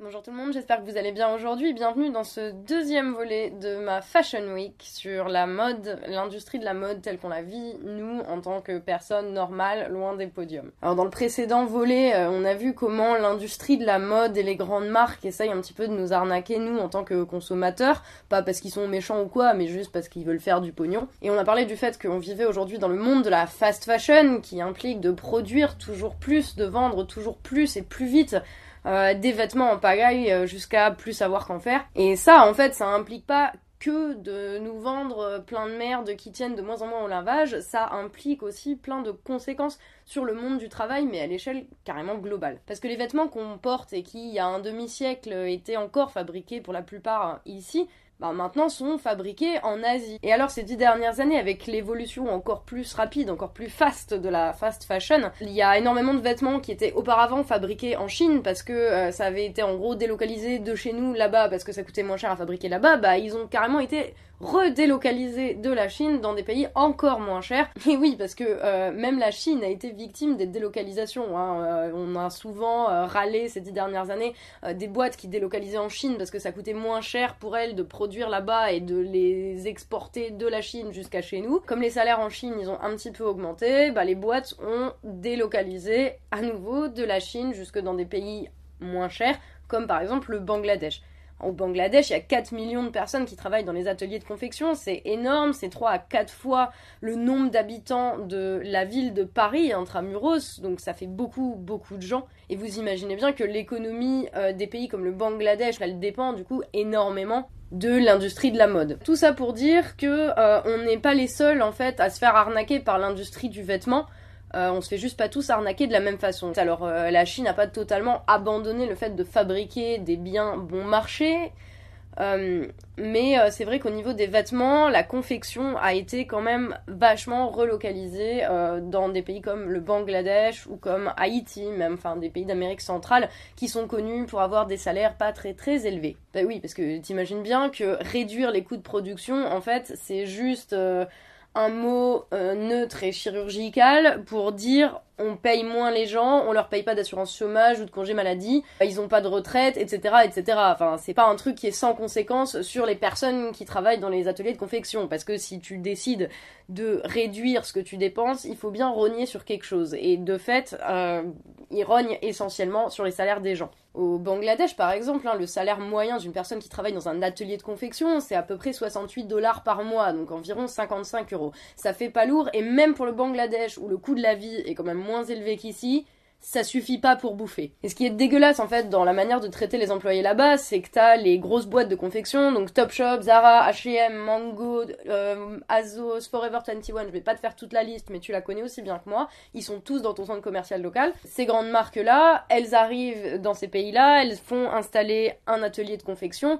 Bonjour tout le monde, j'espère que vous allez bien aujourd'hui. Bienvenue dans ce deuxième volet de ma Fashion Week sur la mode, l'industrie de la mode telle qu'on la vit, nous, en tant que personnes normales, loin des podiums. Alors dans le précédent volet, euh, on a vu comment l'industrie de la mode et les grandes marques essayent un petit peu de nous arnaquer, nous, en tant que consommateurs. Pas parce qu'ils sont méchants ou quoi, mais juste parce qu'ils veulent faire du pognon. Et on a parlé du fait qu'on vivait aujourd'hui dans le monde de la fast fashion, qui implique de produire toujours plus, de vendre toujours plus et plus vite euh, des vêtements en pagaille euh, jusqu'à plus savoir qu'en faire. Et ça, en fait, ça implique pas que de nous vendre euh, plein de merde qui tiennent de moins en moins au lavage, ça implique aussi plein de conséquences sur le monde du travail, mais à l'échelle carrément globale. Parce que les vêtements qu'on porte et qui, il y a un demi-siècle, étaient encore fabriqués pour la plupart ici, bah, maintenant sont fabriqués en Asie. Et alors ces dix dernières années, avec l'évolution encore plus rapide, encore plus fast de la fast fashion, il y a énormément de vêtements qui étaient auparavant fabriqués en Chine parce que euh, ça avait été en gros délocalisé de chez nous là-bas parce que ça coûtait moins cher à fabriquer là-bas, bah ils ont carrément été redélocalisés de la Chine dans des pays encore moins chers. Et oui, parce que euh, même la Chine a été victime des délocalisations. Hein. Euh, on a souvent râlé ces dix dernières années des boîtes qui délocalisaient en Chine parce que ça coûtait moins cher pour elles de produire là-bas et de les exporter de la Chine jusqu'à chez nous. Comme les salaires en Chine, ils ont un petit peu augmenté, bah, les boîtes ont délocalisé à nouveau de la Chine jusque dans des pays moins chers, comme par exemple le Bangladesh. Au Bangladesh, il y a 4 millions de personnes qui travaillent dans les ateliers de confection. C'est énorme, c'est 3 à 4 fois le nombre d'habitants de la ville de Paris, intramuros, donc ça fait beaucoup, beaucoup de gens. Et vous imaginez bien que l'économie euh, des pays comme le Bangladesh, elle dépend du coup énormément de l'industrie de la mode. Tout ça pour dire que euh, on n'est pas les seuls en fait à se faire arnaquer par l'industrie du vêtement. Euh, on se fait juste pas tous arnaquer de la même façon. Alors euh, la Chine n'a pas totalement abandonné le fait de fabriquer des biens bon marché, euh, mais c'est vrai qu'au niveau des vêtements, la confection a été quand même vachement relocalisée dans des pays comme le Bangladesh ou comme Haïti, même, enfin des pays d'Amérique centrale qui sont connus pour avoir des salaires pas très très élevés. Bah oui, parce que t'imagines bien que réduire les coûts de production, en fait, c'est juste un mot neutre et chirurgical pour dire on paye moins les gens, on leur paye pas d'assurance chômage ou de congé maladie, ils ont pas de retraite, etc., etc. Enfin, c'est pas un truc qui est sans conséquence sur les personnes qui travaillent dans les ateliers de confection, parce que si tu décides de réduire ce que tu dépenses, il faut bien rogner sur quelque chose. Et de fait, euh, ils rognent essentiellement sur les salaires des gens. Au Bangladesh, par exemple, hein, le salaire moyen d'une personne qui travaille dans un atelier de confection, c'est à peu près 68 dollars par mois, donc environ 55 euros. Ça fait pas lourd, et même pour le Bangladesh, où le coût de la vie est quand même moins élevé qu'ici, ça suffit pas pour bouffer. Et ce qui est dégueulasse en fait dans la manière de traiter les employés là-bas, c'est que t'as les grosses boîtes de confection, donc Topshop, Zara, H&M, Mango, euh, Azos, Forever 21, je vais pas te faire toute la liste, mais tu la connais aussi bien que moi, ils sont tous dans ton centre commercial local. Ces grandes marques-là, elles arrivent dans ces pays-là, elles font installer un atelier de confection,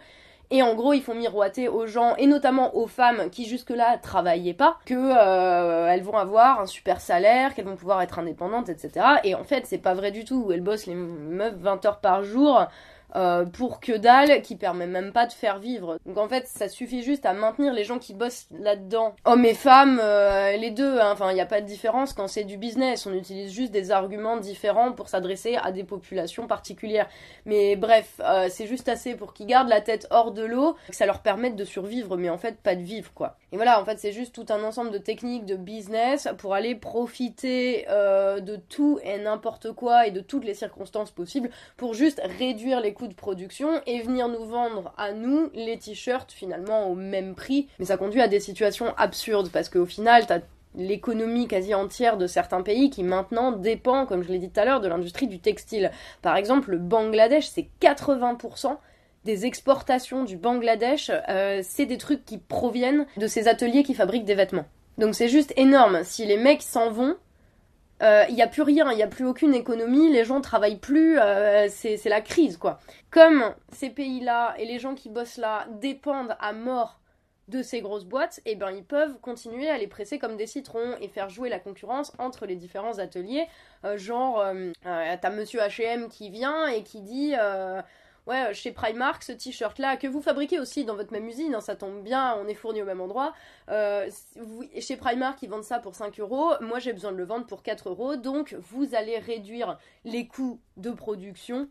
et en gros, ils font miroiter aux gens, et notamment aux femmes qui jusque-là travaillaient pas, que euh, elles vont avoir un super salaire, qu'elles vont pouvoir être indépendantes, etc. Et en fait, c'est pas vrai du tout. Elles bossent les meufs 20 heures par jour. Euh, pour que dalle qui permet même pas de faire vivre. Donc en fait, ça suffit juste à maintenir les gens qui bossent là-dedans. Hommes et femmes, euh, les deux, hein. enfin il n'y a pas de différence quand c'est du business, on utilise juste des arguments différents pour s'adresser à des populations particulières. Mais bref, euh, c'est juste assez pour qu'ils gardent la tête hors de l'eau, que ça leur permette de survivre, mais en fait pas de vivre quoi. Et voilà, en fait c'est juste tout un ensemble de techniques de business pour aller profiter de tout et n'importe quoi et de toutes les circonstances possibles pour juste réduire les de production et venir nous vendre à nous les t-shirts finalement au même prix. Mais ça conduit à des situations absurdes parce qu'au final, t'as l'économie quasi entière de certains pays qui maintenant dépend, comme je l'ai dit tout à l'heure, de l'industrie du textile. Par exemple, le Bangladesh, c'est 80% des exportations du Bangladesh, euh, c'est des trucs qui proviennent de ces ateliers qui fabriquent des vêtements. Donc c'est juste énorme. Si les mecs s'en vont, il euh, n'y a plus rien, il n'y a plus aucune économie, les gens travaillent plus, euh, c'est la crise quoi. Comme ces pays-là et les gens qui bossent là dépendent à mort de ces grosses boîtes, et eh ben ils peuvent continuer à les presser comme des citrons et faire jouer la concurrence entre les différents ateliers. Euh, genre, t'as Monsieur H&M qui vient et qui dit ouais, chez Primark, ce t-shirt-là, que vous fabriquez aussi dans votre même usine, hein, ça tombe bien, on est fourni au même endroit. Euh, chez Primark, ils vendent ça pour 5 euros, moi j'ai besoin de le vendre pour 4 euros, donc vous allez réduire les coûts de production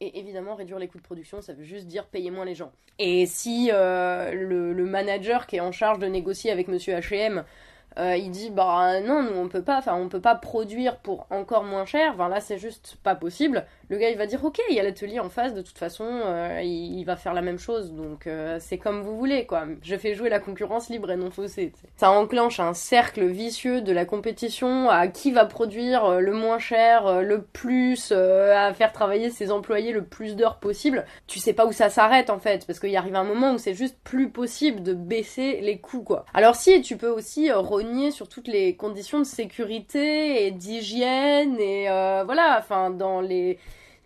Et évidemment, réduire les coûts de production, ça veut juste dire payer moins les gens. Et si euh, le, manager qui est en charge de négocier avec monsieur HM euh, il dit bah non nous on peut pas enfin on peut pas produire pour encore moins cher enfin là c'est juste pas possible le gars il va dire ok il y a l'atelier en face de toute façon euh, il, va faire la même chose donc euh, c'est comme vous voulez quoi. Je fais jouer la concurrence libre et non faussée ça enclenche un cercle vicieux de la compétition à qui va produire le moins cher le plus à faire travailler ses employés le plus d'heures possible. Tu sais pas où ça s'arrête en fait parce qu'il arrive un moment où c'est juste plus possible de baisser les coûts quoi. Alors si tu peux aussi sur toutes les conditions de sécurité et d'hygiène et euh, voilà, enfin dans les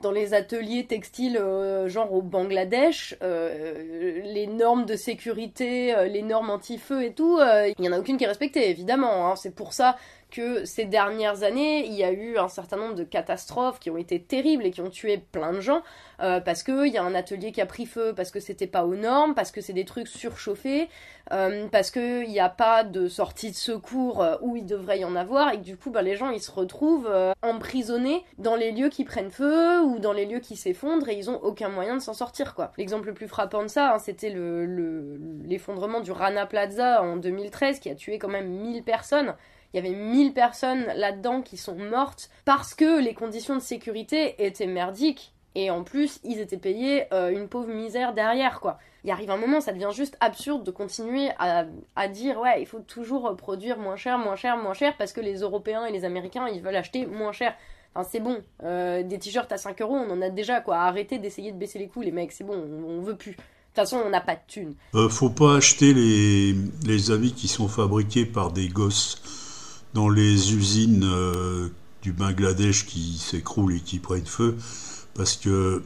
dans les ateliers textiles euh, genre au Bangladesh, euh, les normes de sécurité, les normes anti-feu et tout, il n'y en a aucune qui est respectée, évidemment. Hein. C'est pour ça que ces dernières années, il y a eu un certain nombre de catastrophes qui ont été terribles et qui ont tué plein de gens, euh, parce qu'il y a un atelier qui a pris feu, parce que c'était pas aux normes, parce que c'est des trucs surchauffés, euh, parce qu'il n'y a pas de sortie de secours euh, où il devrait y en avoir, et que du coup, bah, les gens, ils se retrouvent emprisonnés dans les lieux qui prennent feu, ou dans les lieux qui s'effondrent, et ils ont aucun moyen de s'en sortir, quoi. L'exemple le plus frappant de ça, hein, c'était l'effondrement le, du Rana Plaza en 2013, qui a tué quand même 1000 personnes. Il y avait 1000 personnes là-dedans qui sont mortes parce que les conditions de sécurité étaient merdiques. Et en plus, ils étaient payés euh, une pauvre misère derrière, quoi. Il arrive un moment, ça devient juste absurde de continuer à, dire, ouais, il faut toujours produire moins cher, moins cher, moins cher, parce que les Européens et les Américains, ils veulent acheter moins cher. Enfin, c'est bon. Euh, des t-shirts à 5 euros, on en a déjà, quoi. Arrêtez d'essayer de baisser les coûts, les mecs, c'est bon, on, veut plus. De toute façon, on n'a pas de thunes. Euh, faut pas acheter les, les habits qui sont fabriqués par des gosses dans les usines euh, du Bangladesh qui s'écroulent et qui prennent feu parce que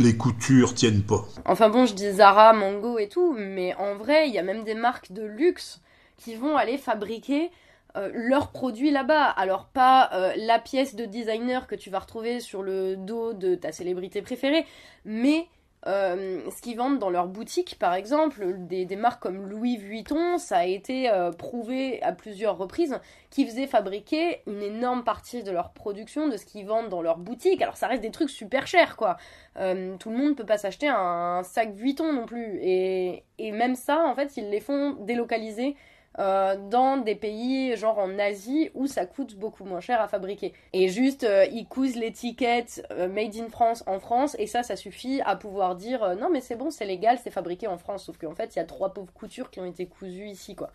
les coutures tiennent pas. Enfin bon, je dis Zara, Mango et tout, mais en vrai, il y a même des marques de luxe qui vont aller fabriquer euh, leurs produits là-bas. Alors pas euh, la pièce de designer que tu vas retrouver sur le dos de ta célébrité préférée, mais euh, ce qu'ils vendent dans leur boutique, par exemple, des, marques comme Louis Vuitton, ça a été euh, prouvé à plusieurs reprises qu'ils faisaient fabriquer une énorme partie de leur production, de ce qu'ils vendent dans leur boutique. Alors ça reste des trucs super chers, quoi. Euh, tout le monde peut pas s'acheter un, sac Vuitton non plus. Et même ça, en fait, ils les font délocaliser euh, dans des pays genre en Asie où ça coûte beaucoup moins cher à fabriquer. Et juste, euh, ils cousent l'étiquette euh, Made in France en France et ça, ça suffit à pouvoir dire non mais c'est bon, c'est légal, c'est fabriqué en France. Sauf qu'en fait, il y a trois pauvres coutures qui ont été cousues ici, quoi.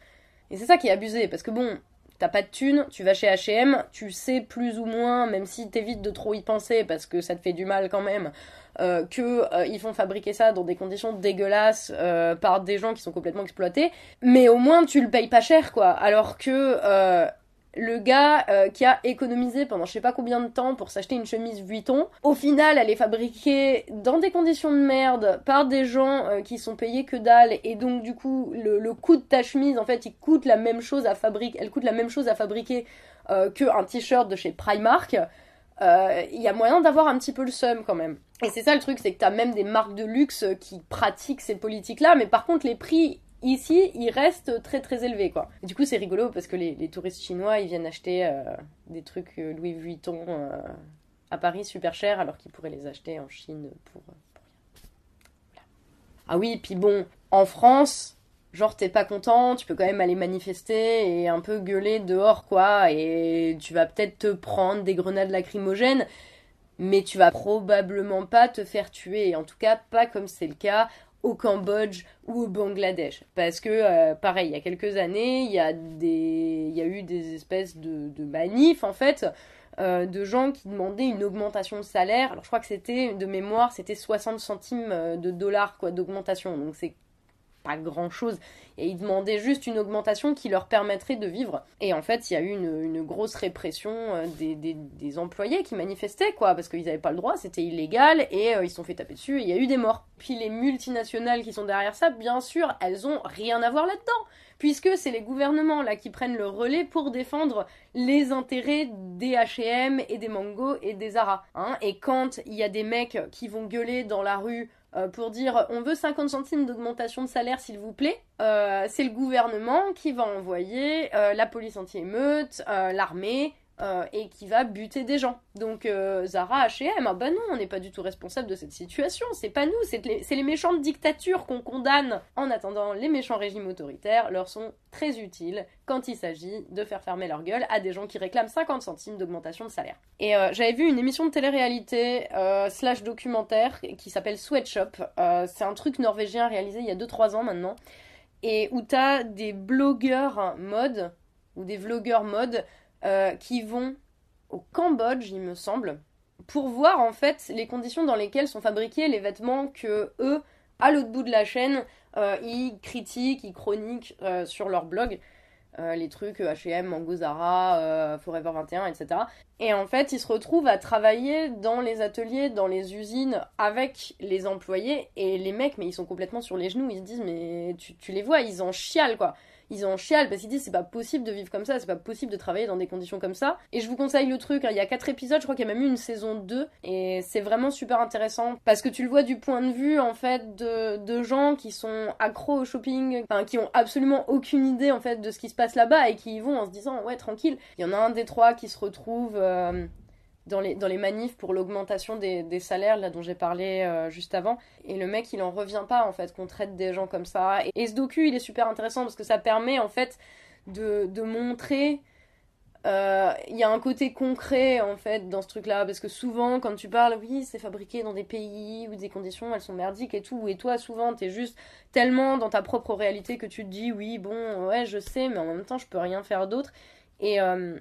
Et c'est ça qui est abusé, parce que bon, t'as pas de thunes, tu vas chez H&M, tu sais plus ou moins, même si t'évites de trop y penser parce que ça te fait du mal quand même, euh, que euh, ils font fabriquer ça dans des conditions dégueulasses euh, par des gens qui sont complètement exploités, mais au moins tu le payes pas cher quoi. Alors que le gars qui a économisé pendant je sais pas combien de temps pour s'acheter une chemise Vuitton, au final elle est fabriquée dans des conditions de merde par des gens qui sont payés que dalle et donc du coup le, coût de ta chemise en fait il coûte la même chose à fabriquer, elle coûte la même chose à fabriquer que un t-shirt de chez Primark. Il y a moyen d'avoir un petit peu le seum quand même. Et c'est ça le truc, c'est que t'as même des marques de luxe qui pratiquent ces politiques-là, mais par contre les prix ici, ils restent très très élevés quoi. du coup c'est rigolo parce que les, touristes chinois, ils viennent acheter euh, des trucs euh, Louis Vuitton euh, à Paris super chers alors qu'ils pourraient les acheter en Chine pour, rien. Ah oui, puis bon, en France, genre t'es pas content, tu peux quand même aller manifester et un peu gueuler dehors quoi, et tu vas peut-être te prendre des grenades lacrymogènes, mais tu vas probablement pas te faire tuer, en tout cas pas comme c'est le cas au Cambodge ou au Bangladesh. Parce que, euh, pareil, il y a quelques années, il y, a y a eu des espèces de, de manifs, en fait, euh, de gens qui demandaient une augmentation de salaire. Alors, je crois que c'était, de mémoire, c'était 60 centimes euh, de dollars, quoi, d'augmentation. Donc, c'est pas grand chose. Et ils demandaient juste une augmentation qui leur permettrait de vivre. Et en fait, il y a eu une, grosse répression euh, des, employés qui manifestaient, quoi, parce qu'ils n'avaient pas le droit, c'était illégal, et euh, ils se sont fait taper dessus, et il y a eu des morts. Puis les multinationales qui sont derrière ça, bien sûr, elles ont rien à voir là-dedans puisque c'est les gouvernements là qui prennent le relais pour défendre les intérêts des H&M et des Mango et des Zara. Hein. Et quand il y a des mecs qui vont gueuler dans la rue euh, pour dire on veut 50 centimes d'augmentation de salaire s'il vous plaît, euh, c'est le gouvernement qui va envoyer euh, la police anti-émeute, l'armée, euh, et qui va buter des gens. Donc euh, Zara, H&M, ah bah non, on n'est pas du tout responsable de cette situation, c'est pas nous, c'est les, méchantes dictatures qu'on condamne. En attendant, les méchants régimes autoritaires leur sont très utiles quand il s'agit de faire fermer leur gueule à des gens qui réclament 50 centimes d'augmentation de salaire. Et euh, j'avais vu une émission de télé-réalité slash documentaire qui s'appelle Sweatshop, c'est un truc norvégien réalisé il y a 2-3 ans maintenant, et où t'as des blogueurs mode ou des vlogueurs mode euh, qui vont au Cambodge, il me semble, pour voir en fait les conditions dans lesquelles sont fabriqués les vêtements que eux, à l'autre bout de la chaîne, euh, ils critiquent, ils chroniquent euh, sur leur blog. les trucs H&M, Mango Zara, Forever 21, etc. Et en fait, ils se retrouvent à travailler dans les ateliers, dans les usines, avec les employés, et les mecs, mais ils sont complètement sur les genoux, ils se disent, mais tu, tu les vois, ils en chialent, quoi ils en chialent parce qu'ils disent c'est pas possible de vivre comme ça, c'est pas possible de travailler dans des conditions comme ça. Et je vous conseille le truc, hein, il y a 4 épisodes, je crois qu'il y a même eu une saison 2, et c'est vraiment super intéressant parce que tu le vois du point de vue en fait de, de gens qui sont accros au shopping, qui ont absolument aucune idée en fait de ce qui se passe là-bas et qui y vont en se disant ouais tranquille. Il y en a un des trois qui se retrouve euh, dans les, dans les manifs pour l'augmentation des, des, salaires, là dont j'ai parlé euh, juste avant. Et le mec, il en revient pas, en fait, qu'on traite des gens comme ça. Et, ce docu, il est super intéressant parce que ça permet, en fait, de, de montrer. Euh, il y a un côté concret, en fait, dans ce truc-là. Parce que souvent, quand tu parles, oui, c'est fabriqué dans des pays où des conditions, elles sont merdiques et tout. Et toi, souvent, t'es juste tellement dans ta propre réalité que tu te dis, oui, bon, ouais, je sais, mais en même temps, je peux rien faire d'autre. Et. Euh,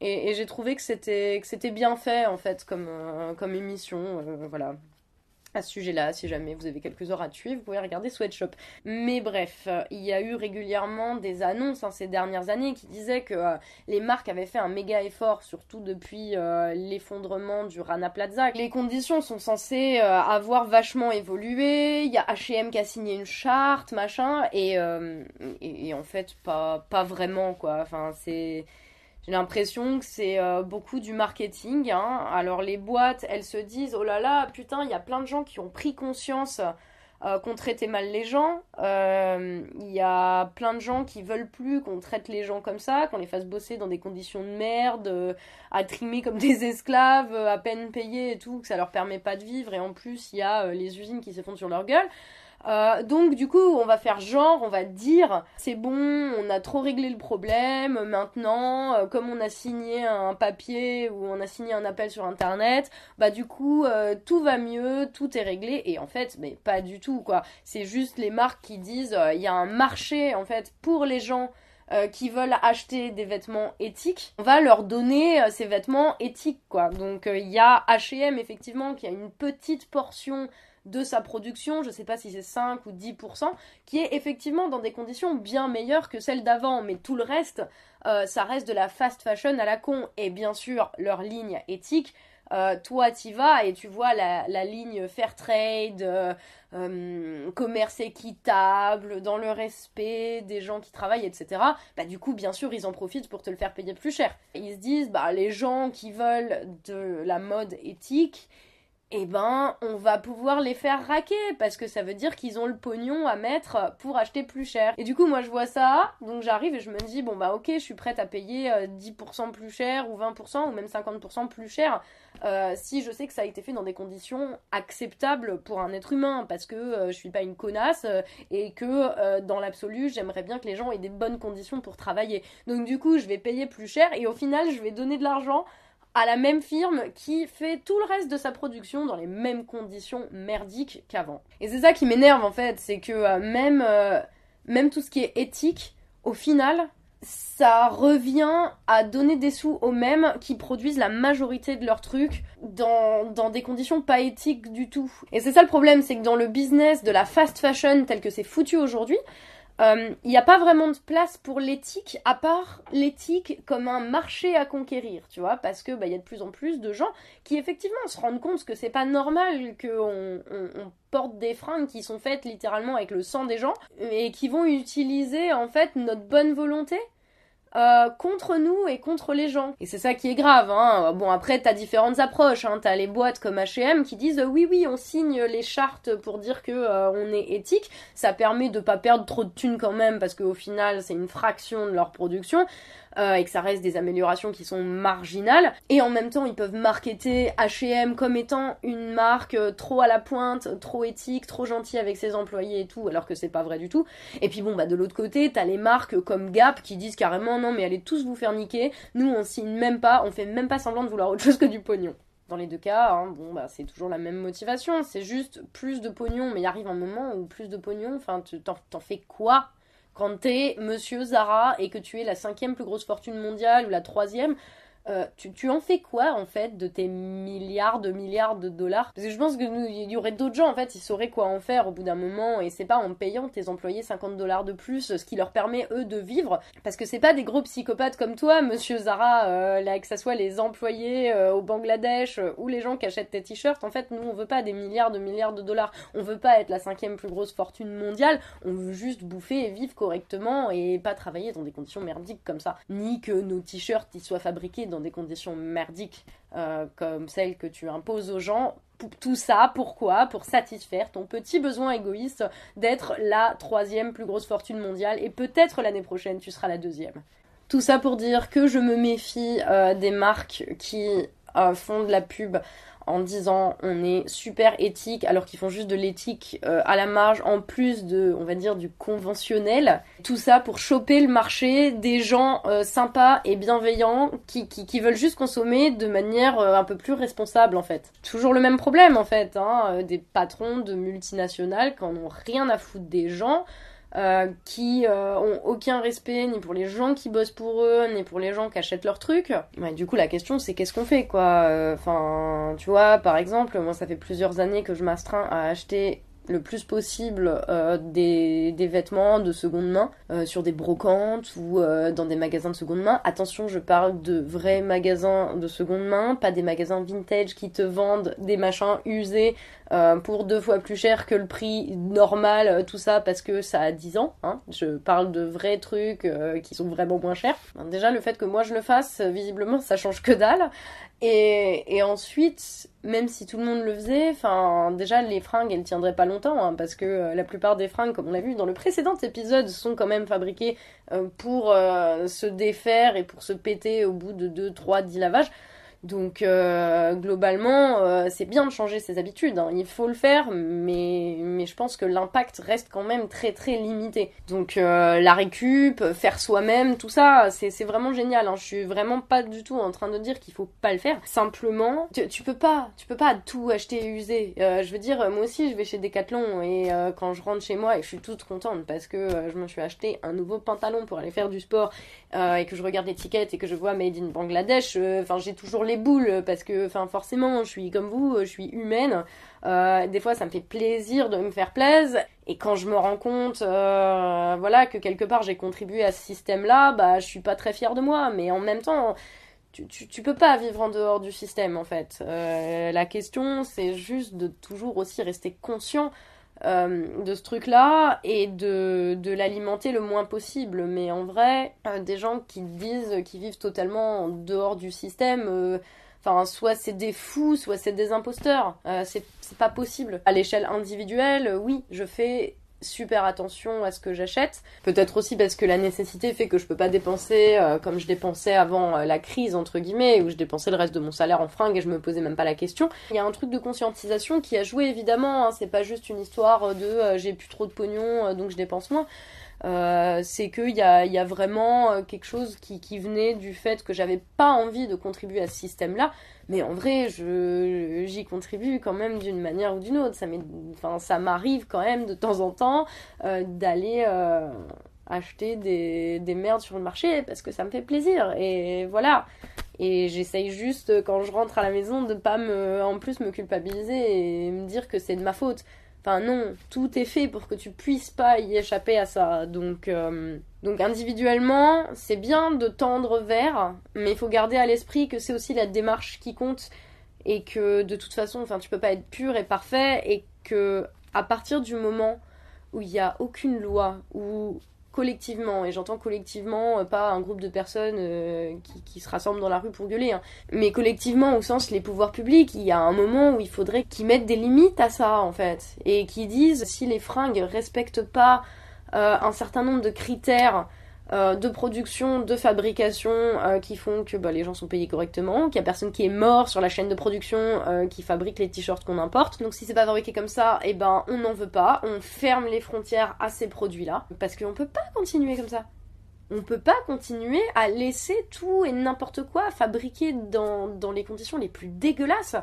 et, j'ai trouvé que c'était que c'était bien fait en fait comme euh, comme émission euh, voilà. À ce sujet-là si jamais vous avez quelques heures à tuer vous pouvez regarder Sweatshop. Mais bref euh, il y a eu régulièrement des annonces hein, ces dernières années qui disaient que les marques avaient fait un méga effort surtout depuis l'effondrement du Rana Plaza. Les conditions sont censées avoir vachement évolué. Il y a H&M qui a signé une charte machin et, et, et en fait pas pas vraiment quoi. Enfin c'est j'ai l'impression que c'est euh, beaucoup du marketing. Hein. Alors les boîtes, elles se disent, oh là là, putain, il y a plein de gens qui ont pris conscience euh, qu'on traitait mal les gens. Euh, il y a plein de gens qui veulent plus qu'on traite les gens comme ça, qu'on les fasse bosser dans des conditions de merde, à trimer comme des esclaves, à peine payés et tout, que ça leur permet pas de vivre. Et en plus, il y a les usines qui se font sur leur gueule. Euh, donc du coup, on va faire genre, on va dire, c'est bon, on a trop réglé le problème, maintenant, euh, comme on a signé un papier ou on a signé un appel sur Internet, bah du coup, euh, tout va mieux, tout est réglé, et en fait, mais pas du tout, quoi. C'est juste les marques qui disent, il y a un marché, en fait, pour les gens qui veulent acheter des vêtements éthiques, on va leur donner ces vêtements éthiques quoi. Donc il y a H&M effectivement qui a une petite portion de sa production, je sais pas si c'est 5 ou 10%, qui est effectivement dans des conditions bien meilleures que celles d'avant, mais tout le reste, euh, ça reste de la fast fashion à la con, et bien sûr leur ligne éthique, euh, toi t'y vas et tu vois la, ligne fair trade, euh, commerce équitable, dans le respect des gens qui travaillent, etc. Bah du coup, bien sûr, ils en profitent pour te le faire payer plus cher. ils se disent, bah les gens qui veulent de la mode éthique, eh ben, on va pouvoir les faire raquer parce que ça veut dire qu'ils ont le pognon à mettre pour acheter plus cher. Et du coup, moi je vois ça, donc j'arrive et je me dis, bon bah ok, je suis prête à payer 10% euh, plus cher ou 20% ou même 50% plus cher euh, si je sais que ça a été fait dans des conditions acceptables pour un être humain parce que euh, je suis pas une connasse et que dans l'absolu, j'aimerais bien que les gens aient des bonnes conditions pour travailler. Donc du coup, je vais payer plus cher et au final, je vais donner de l'argent à la même firme qui fait tout le reste de sa production dans les mêmes conditions merdiques qu'avant. Et c'est ça qui m'énerve en fait, c'est que euh, même, euh, même tout ce qui est éthique, au final, ça revient à donner des sous aux mêmes qui produisent la majorité de leurs trucs dans, dans des conditions pas éthiques du tout. Et c'est ça le problème, c'est que dans le business de la fast fashion tel que c'est foutu aujourd'hui, il euh, n'y a pas vraiment de place pour l'éthique, à part l'éthique comme un marché à conquérir, tu vois, parce que bah, y a de plus en plus de gens qui effectivement se rendent compte que c'est pas normal qu'on on, porte des fringues qui sont faites littéralement avec le sang des gens et qui vont utiliser en fait notre bonne volonté euh, contre nous et contre les gens. Et c'est ça qui est grave. Hein. Bon, après, t'as différentes approches. Hein. T'as les boîtes comme H&M qui disent oui, oui, on signe les chartes pour dire que euh, on est éthique. Ça permet de pas perdre trop de thunes quand même parce qu'au final, c'est une fraction de leur production. Euh, et que ça reste des améliorations qui sont marginales. Et en même temps, ils peuvent marketer H&M comme étant une marque euh, trop à la pointe, trop éthique, trop gentille avec ses employés et tout, alors que c'est pas vrai du tout. Et puis bon, bah de l'autre côté, t'as les marques comme Gap qui disent carrément non mais allez tous vous faire niquer. Nous on signe même pas, on fait même pas semblant de vouloir autre chose que du pognon. Dans les deux cas, hein, bon, bah, c'est toujours la même motivation. C'est juste plus de pognon, mais il arrive un moment où plus de pognon, enfin, t'en fais quoi? Quand t'es monsieur Zara et que tu es la cinquième plus grosse fortune mondiale ou la troisième euh, tu, en fais quoi en fait de tes milliards de milliards de dollars? Parce que je pense que il y aurait d'autres gens en fait, ils sauraient quoi en faire au bout d'un moment et c'est pas en payant tes employés 50 dollars de plus, ce qui leur permet eux de vivre. Parce que c'est pas des gros psychopathes comme toi, monsieur Zara, euh, là que ça soit les employés euh, au Bangladesh ou les gens qui achètent tes t-shirts. En fait, nous on veut pas des milliards de milliards de dollars, on veut pas être la cinquième plus grosse fortune mondiale, on veut juste bouffer et vivre correctement et pas travailler dans des conditions merdiques comme ça. Ni que nos t-shirts ils soient fabriqués dans des conditions merdiques euh, comme celles que tu imposes aux gens. Tout ça, pourquoi? Pour satisfaire ton petit besoin égoïste d'être la troisième plus grosse fortune mondiale et peut-être l'année prochaine tu seras la deuxième. Tout ça pour dire que je me méfie euh, des marques qui euh, font de la pub en disant on est super éthique alors qu'ils font juste de l'éthique euh, à la marge en plus de on va dire du conventionnel. Tout ça pour choper le marché des gens euh, sympas et bienveillants qui, qui, veulent juste consommer de manière euh, un peu plus responsable en fait. Toujours le même problème en fait hein, des patrons de multinationales qui en ont rien à foutre des gens euh, qui euh, ont aucun respect ni pour les gens qui bossent pour eux, ni pour les gens qui achètent leurs trucs. du coup, la question c'est qu'est-ce qu'on fait quoi? Euh, Enfin, tu vois, par exemple, moi ça fait plusieurs années que je m'astreins à acheter le plus possible euh, des, vêtements de seconde main euh, sur des brocantes ou euh, dans des magasins de seconde main. Attention, je parle de vrais magasins de seconde main, pas des magasins vintage qui te vendent des machins usés pour deux fois plus cher que le prix normal, tout ça parce que ça a 10 ans. Hein. Je parle de vrais trucs qui sont vraiment moins chers. déjà, le fait que moi je le fasse, visiblement, ça change que dalle. Et, ensuite, même si tout le monde le faisait, enfin, déjà les fringues elles tiendraient pas longtemps, hein, parce que euh, la plupart des fringues, comme on l'a vu dans le précédent épisode, sont quand même fabriquées euh, pour euh, se défaire et pour se péter au bout de 2, 3, 10 lavages. Donc euh, globalement, euh, c'est bien de changer ses habitudes. Hein. Il faut le faire, mais, mais je pense que l'impact reste quand même très très limité. Donc euh, la récup, faire soi-même, tout ça, c'est vraiment génial. Hein. Je suis vraiment pas du tout en train de dire qu'il faut pas le faire. Simplement, tu, peux pas, tu peux pas tout acheter usé. je veux dire, moi aussi, je vais chez Decathlon et quand je rentre chez moi et je suis toute contente parce que je me suis acheté un nouveau pantalon pour aller faire du sport et que je regarde l'étiquette et que je vois Made in Bangladesh. Enfin, j'ai toujours les boules parce que, forcément, je suis comme vous, je suis humaine. Euh, des fois, ça me fait plaisir de me faire plaisir. Et quand je me rends compte, euh, voilà, que quelque part j'ai contribué à ce système-là, bah, je suis pas très fière de moi. Mais en même temps, tu, peux pas vivre en dehors du système, en fait. Euh, la question, c'est juste de toujours aussi rester conscient euh, de ce truc-là et de, de l'alimenter le moins possible. Mais en vrai, euh, des gens qui disent qu'ils vivent totalement en dehors du système, euh, enfin, soit c'est des fous, soit c'est des imposteurs. c'est pas possible. À l'échelle individuelle, oui, je fais super attention à ce que j'achète. Peut-être aussi parce que la nécessité fait que je peux pas dépenser euh, comme je dépensais avant euh, la crise entre guillemets où je dépensais le reste de mon salaire en fringues et je me posais même pas la question. Il y a un truc de conscientisation qui a joué évidemment, hein. c'est pas juste une histoire de euh, j'ai plus trop de pognon donc je dépense moins. Euh, c'est qu'il y a, y a vraiment euh, quelque chose qui, venait du fait que j'avais pas envie de contribuer à ce système-là, mais en vrai, je, j'y contribue quand même d'une manière ou d'une autre. Ça, enfin, ça m'arrive quand même de temps en temps euh, d'aller acheter des, des merdes sur le marché parce que ça me fait plaisir. Et voilà. Et j'essaye juste, quand je rentre à la maison, de pas me, en plus me culpabiliser et me dire que c'est de ma faute. Enfin non, tout est fait pour que tu puisses pas y échapper à ça. Donc, euh, donc individuellement, c'est bien de tendre vers, mais il faut garder à l'esprit que c'est aussi la démarche qui compte et que de toute façon, enfin, tu peux pas être pur et parfait et que à partir du moment où il n'y a aucune loi, où collectivement, et j'entends collectivement, euh, pas un groupe de personnes euh, qui, se rassemblent dans la rue pour gueuler, hein. mais collectivement au sens les pouvoirs publics, il y a un moment où il faudrait qu'ils mettent des limites à ça en fait, et qu'ils disent si les fringues respectent pas euh, un certain nombre de critères euh, de production, de fabrication euh, qui font que bah, les gens sont payés correctement, qu'il y a personne qui est mort sur la chaîne de production euh, qui fabrique les t-shirts qu'on importe. Donc si c'est pas fabriqué comme ça, eh ben on n'en veut pas, on ferme les frontières à ces produits-là parce qu'on peut pas continuer comme ça. On peut pas continuer à laisser tout et n'importe quoi fabriqué dans, dans les conditions les plus dégueulasses.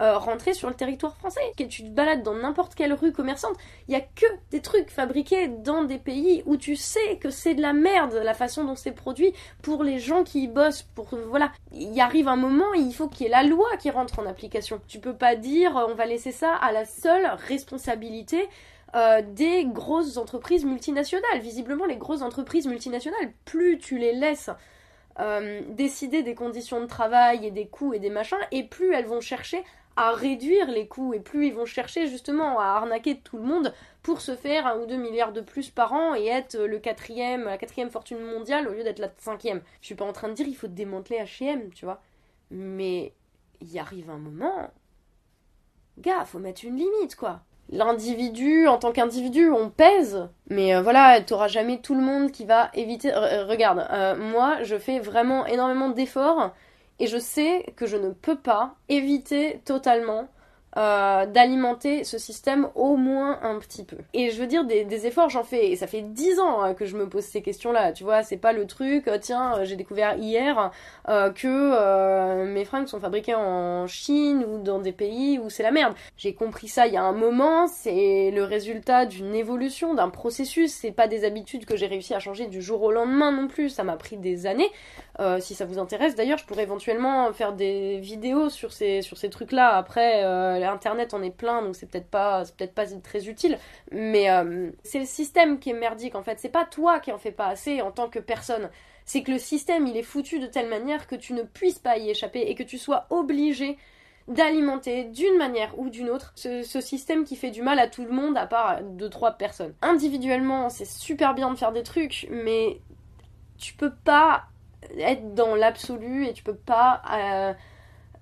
Euh, rentrer sur le territoire français. Que tu te balades dans n'importe quelle rue commerçante, il y a que des trucs fabriqués dans des pays où tu sais que c'est de la merde la façon dont c'est produit pour les gens qui y bossent. Pour voilà, il arrive un moment, il faut qu'il y ait la loi qui rentre en application. Tu peux pas dire on va laisser ça à la seule responsabilité euh, des grosses entreprises multinationales. Visiblement, les grosses entreprises multinationales, plus tu les laisses euh, décider des conditions de travail et des coûts et des machins, et plus elles vont chercher à réduire les coûts et plus ils vont chercher justement à arnaquer tout le monde pour se faire un ou deux milliards de plus par an et être le quatrième, la quatrième fortune mondiale au lieu d'être la cinquième. Je suis pas en train de dire il faut démanteler H&M, tu vois. Mais il arrive un moment, gars, faut mettre une limite quoi. L'individu, en tant qu'individu, on pèse, mais euh, voilà, t'auras jamais tout le monde qui va éviter. regarde, euh, moi, je fais vraiment énormément d'efforts et je sais que je ne peux pas éviter totalement euh, d'alimenter ce système au moins un petit peu. Et je veux dire, des, efforts, j'en fais, et ça fait dix ans hein, que je me pose ces questions-là, tu vois, c'est pas le truc, euh, tiens, euh, j'ai découvert hier que mes fringues sont fabriquées en Chine ou dans des pays où c'est la merde. J'ai compris ça il y a un moment, c'est le résultat d'une évolution, d'un processus, c'est pas des habitudes que j'ai réussi à changer du jour au lendemain non plus, ça m'a pris des années. si ça vous intéresse, d'ailleurs, je pourrais éventuellement faire des vidéos sur ces, sur ces trucs-là après Internet en est plein, donc c'est peut-être pas, peut-être pas très utile. Mais euh, c'est le système qui est merdique en fait. C'est pas toi qui en fais pas assez en tant que personne. C'est que le système il est foutu de telle manière que tu ne puisses pas y échapper et que tu sois obligé d'alimenter d'une manière ou d'une autre ce, système qui fait du mal à tout le monde à part deux trois personnes. Individuellement, c'est super bien de faire des trucs, mais tu peux pas être dans l'absolu et tu peux pas euh,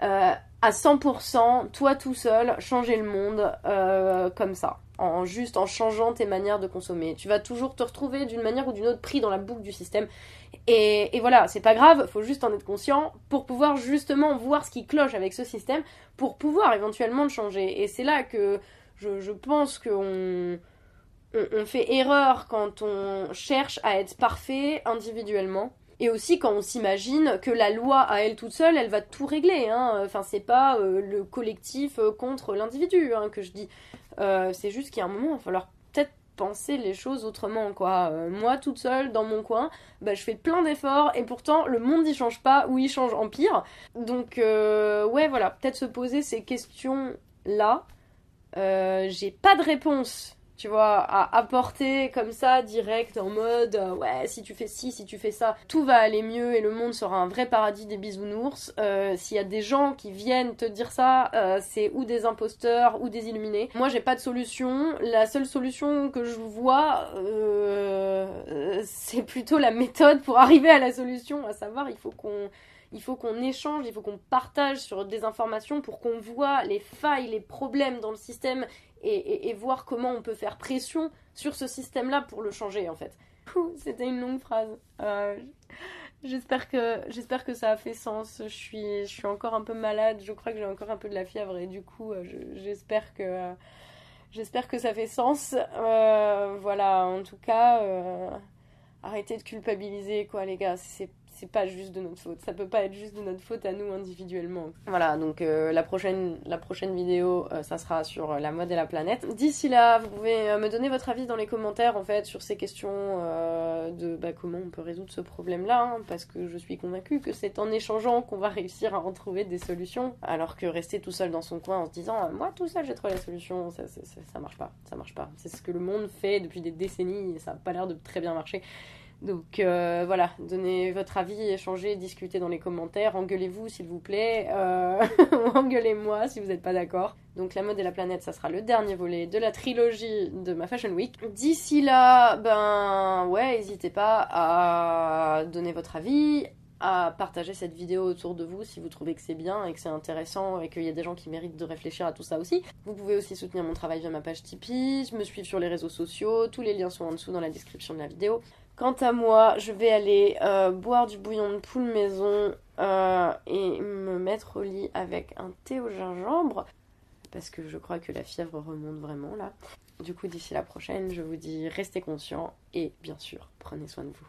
euh, à 100%, toi tout seul, changer le monde euh, comme ça, en juste en changeant tes manières de consommer. Tu vas toujours te retrouver d'une manière ou d'une autre pris dans la boucle du système. Et, voilà, c'est pas grave, faut juste en être conscient pour pouvoir justement voir ce qui cloche avec ce système, pour pouvoir éventuellement le changer. Et c'est là que je, pense qu'on on fait erreur quand on cherche à être parfait individuellement et aussi quand on s'imagine que la loi à elle toute seule, elle va tout régler. Hein. Enfin, c'est pas euh, le collectif euh, contre l'individu hein, que je dis. Euh, c'est juste qu'il y a un moment, il va falloir peut-être penser les choses autrement, quoi. moi, toute seule, dans mon coin, bah, je fais plein d'efforts et pourtant, le monde n'y change pas ou il change en pire. Donc, ouais, voilà, peut-être se poser ces questions-là. J'ai pas de réponse tu vois, à apporter comme ça, direct, en mode euh, ouais, si tu fais ci, si tu fais ça, tout va aller mieux et le monde sera un vrai paradis des bisounours. Euh, S'il y a des gens qui viennent te dire ça, euh, c'est ou des imposteurs ou des illuminés. Moi, j'ai pas de solution. La seule solution que je vois, c'est plutôt la méthode pour arriver à la solution, à savoir, il faut qu'on il faut qu'on échange, il faut qu'on partage sur des informations pour qu'on voit les failles, les problèmes dans le système et, voir comment on peut faire pression sur ce système-là pour le changer en fait. C'était une longue phrase. Euh, j'espère que j'espère que ça a fait sens. Je suis je suis encore un peu malade. Je crois que j'ai encore un peu de la fièvre et du coup euh, j'espère que j'espère que ça fait sens. Euh, voilà. En tout cas, arrêtez de culpabiliser quoi les gars. C'est pas juste de notre faute. Ça peut pas être juste de notre faute à nous individuellement. Voilà, donc euh, la, prochaine, la prochaine vidéo, euh, ça sera sur la mode et la planète. D'ici là, vous pouvez euh, me donner votre avis dans les commentaires en fait sur ces questions de bah, comment on peut résoudre ce problème-là, hein, parce que je suis convaincue que c'est en échangeant qu'on va réussir à en trouver des solutions, alors que rester tout seul dans son coin en se disant moi tout seul j'ai trouvé la solution, ça, ça, ça, ça marche pas, ça marche pas. C'est ce que le monde fait depuis des décennies et ça a pas l'air de très bien marcher. Donc euh, voilà, donnez votre avis, échangez, discutez dans les commentaires, engueulez-vous s'il vous plaît, euh, engueulez-moi si vous n'êtes pas d'accord. Donc la mode et la planète, ça sera le dernier volet de la trilogie de ma Fashion Week. D'ici là, ben ouais, n'hésitez pas à donner votre avis, à partager cette vidéo autour de vous si vous trouvez que c'est bien et que c'est intéressant et qu'il y a des gens qui méritent de réfléchir à tout ça aussi. Vous pouvez aussi soutenir mon travail via ma page Tipeee, me suivre sur les réseaux sociaux, tous les liens sont en dessous dans la description de la vidéo. Quant à moi, je vais aller euh, boire du bouillon de poule maison euh, et me mettre au lit avec un thé au gingembre parce que je crois que la fièvre remonte vraiment là. Du coup, d'ici la prochaine, je vous dis restez conscients et bien sûr, prenez soin de vous.